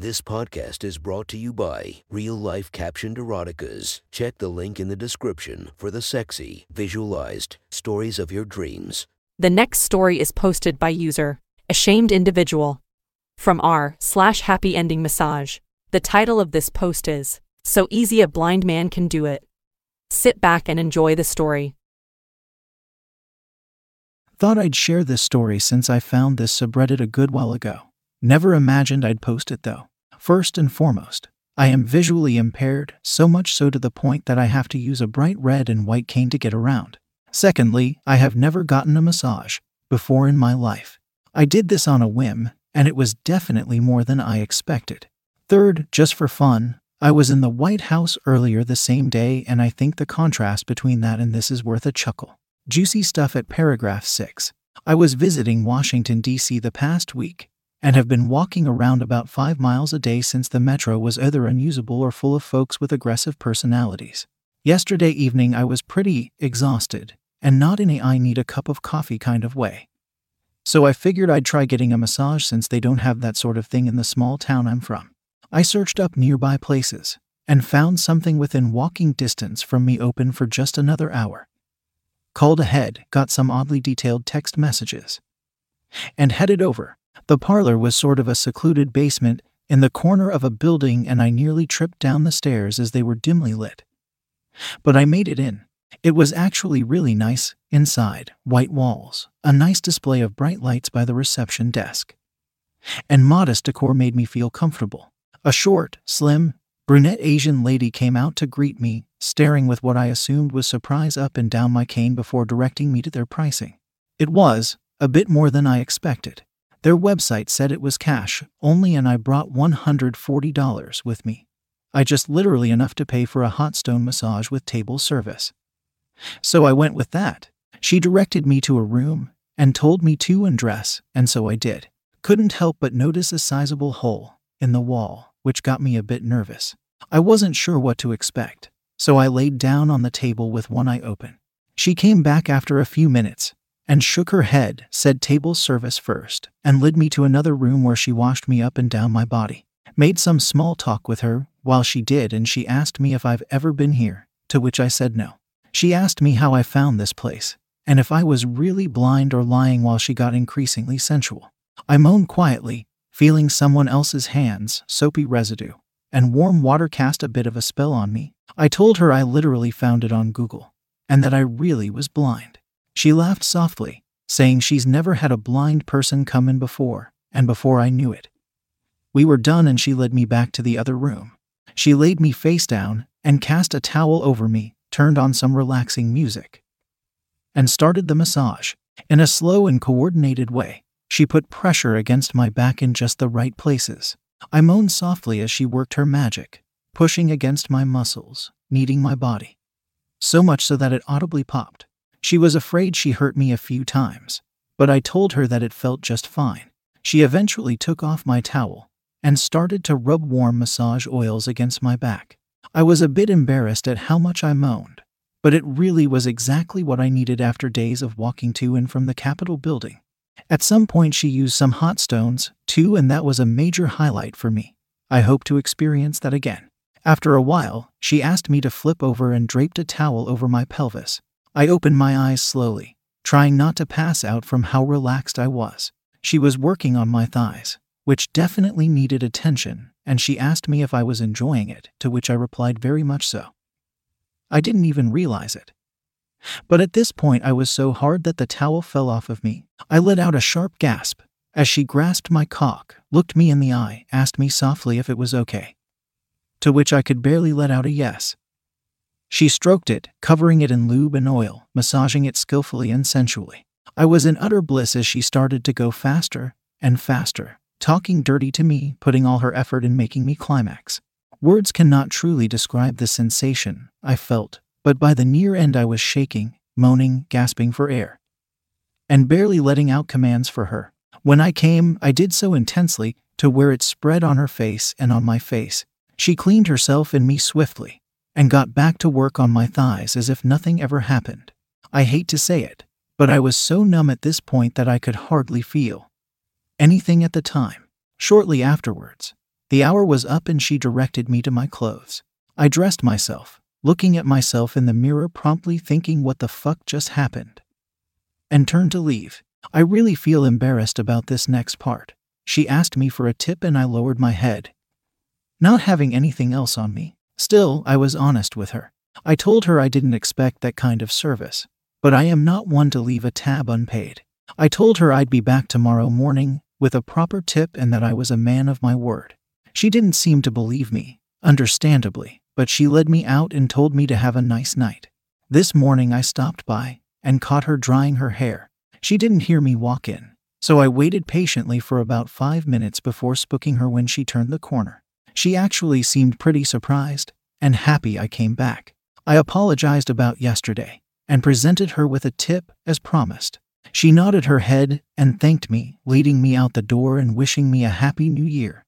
This podcast is brought to you by Real Life Captioned Eroticas. Check the link in the description for the sexy, visualized stories of your dreams. The next story is posted by user Ashamed Individual from r slash happy ending massage. The title of this post is So Easy a Blind Man Can Do It. Sit back and enjoy the story. Thought I'd share this story since I found this subreddit a good while ago. Never imagined I'd post it though. First and foremost, I am visually impaired, so much so to the point that I have to use a bright red and white cane to get around. Secondly, I have never gotten a massage before in my life. I did this on a whim, and it was definitely more than I expected. Third, just for fun, I was in the White House earlier the same day, and I think the contrast between that and this is worth a chuckle. Juicy stuff at paragraph 6. I was visiting Washington, D.C. the past week, and have been walking around about five miles a day since the metro was either unusable or full of folks with aggressive personalities. Yesterday evening, I was pretty exhausted, and not in a I need a cup of coffee kind of way. So I figured I'd try getting a massage since they don't have that sort of thing in the small town I'm from. I searched up nearby places and found something within walking distance from me open for just another hour. Called ahead, got some oddly detailed text messages, and headed over. The parlor was sort of a secluded basement in the corner of a building, and I nearly tripped down the stairs as they were dimly lit. But I made it in. It was actually really nice inside white walls, a nice display of bright lights by the reception desk. And modest decor made me feel comfortable. A short, slim, brunette Asian lady came out to greet me, staring with what I assumed was surprise up and down my cane before directing me to their pricing. It was a bit more than I expected. Their website said it was cash only, and I brought $140 with me. I just literally enough to pay for a hot stone massage with table service. So I went with that. She directed me to a room and told me to undress, and so I did. Couldn't help but notice a sizable hole in the wall, which got me a bit nervous. I wasn't sure what to expect, so I laid down on the table with one eye open. She came back after a few minutes and shook her head, said table service first, and led me to another room where she washed me up and down my body. Made some small talk with her while she did, and she asked me if I've ever been here, to which I said no. She asked me how I found this place, and if I was really blind or lying while she got increasingly sensual. I moaned quietly, feeling someone else's hands, soapy residue, and warm water cast a bit of a spell on me. I told her I literally found it on Google, and that I really was blind. She laughed softly, saying she's never had a blind person come in before, and before I knew it. We were done and she led me back to the other room. She laid me face down and cast a towel over me, turned on some relaxing music, and started the massage. In a slow and coordinated way, she put pressure against my back in just the right places. I moaned softly as she worked her magic, pushing against my muscles, kneading my body. So much so that it audibly popped. She was afraid she hurt me a few times, but I told her that it felt just fine. She eventually took off my towel and started to rub warm massage oils against my back. I was a bit embarrassed at how much I moaned, but it really was exactly what I needed after days of walking to and from the Capitol building. At some point, she used some hot stones, too, and that was a major highlight for me. I hope to experience that again. After a while, she asked me to flip over and draped a towel over my pelvis. I opened my eyes slowly, trying not to pass out from how relaxed I was. She was working on my thighs, which definitely needed attention, and she asked me if I was enjoying it, to which I replied very much so. I didn't even realize it. But at this point, I was so hard that the towel fell off of me. I let out a sharp gasp as she grasped my cock, looked me in the eye, asked me softly if it was okay. To which I could barely let out a yes. She stroked it, covering it in lube and oil, massaging it skillfully and sensually. I was in utter bliss as she started to go faster and faster, talking dirty to me, putting all her effort in making me climax. Words cannot truly describe the sensation I felt, but by the near end I was shaking, moaning, gasping for air, and barely letting out commands for her. When I came, I did so intensely to where it spread on her face and on my face. She cleaned herself and me swiftly, and got back to work on my thighs as if nothing ever happened. I hate to say it, but I was so numb at this point that I could hardly feel anything at the time. Shortly afterwards, The hour was up and she directed me to my clothes. I dressed myself, looking at myself in the mirror, promptly thinking what the fuck just happened, and turned to leave. I really feel embarrassed about this next part. She asked me for a tip and I lowered my head, not having anything else on me. Still, I was honest with her. I told her I didn't expect that kind of service, but I am not one to leave a tab unpaid. I told her I'd be back tomorrow morning with a proper tip and that I was a man of my word. She didn't seem to believe me, understandably, but she led me out and told me to have a nice night. This morning I stopped by and caught her drying her hair. She didn't hear me walk in, so I waited patiently for about five minutes before spooking her when she turned the corner. She actually seemed pretty surprised and happy I came back. I apologized about yesterday and presented her with a tip as promised. She nodded her head and thanked me, leading me out the door and wishing me a happy new year.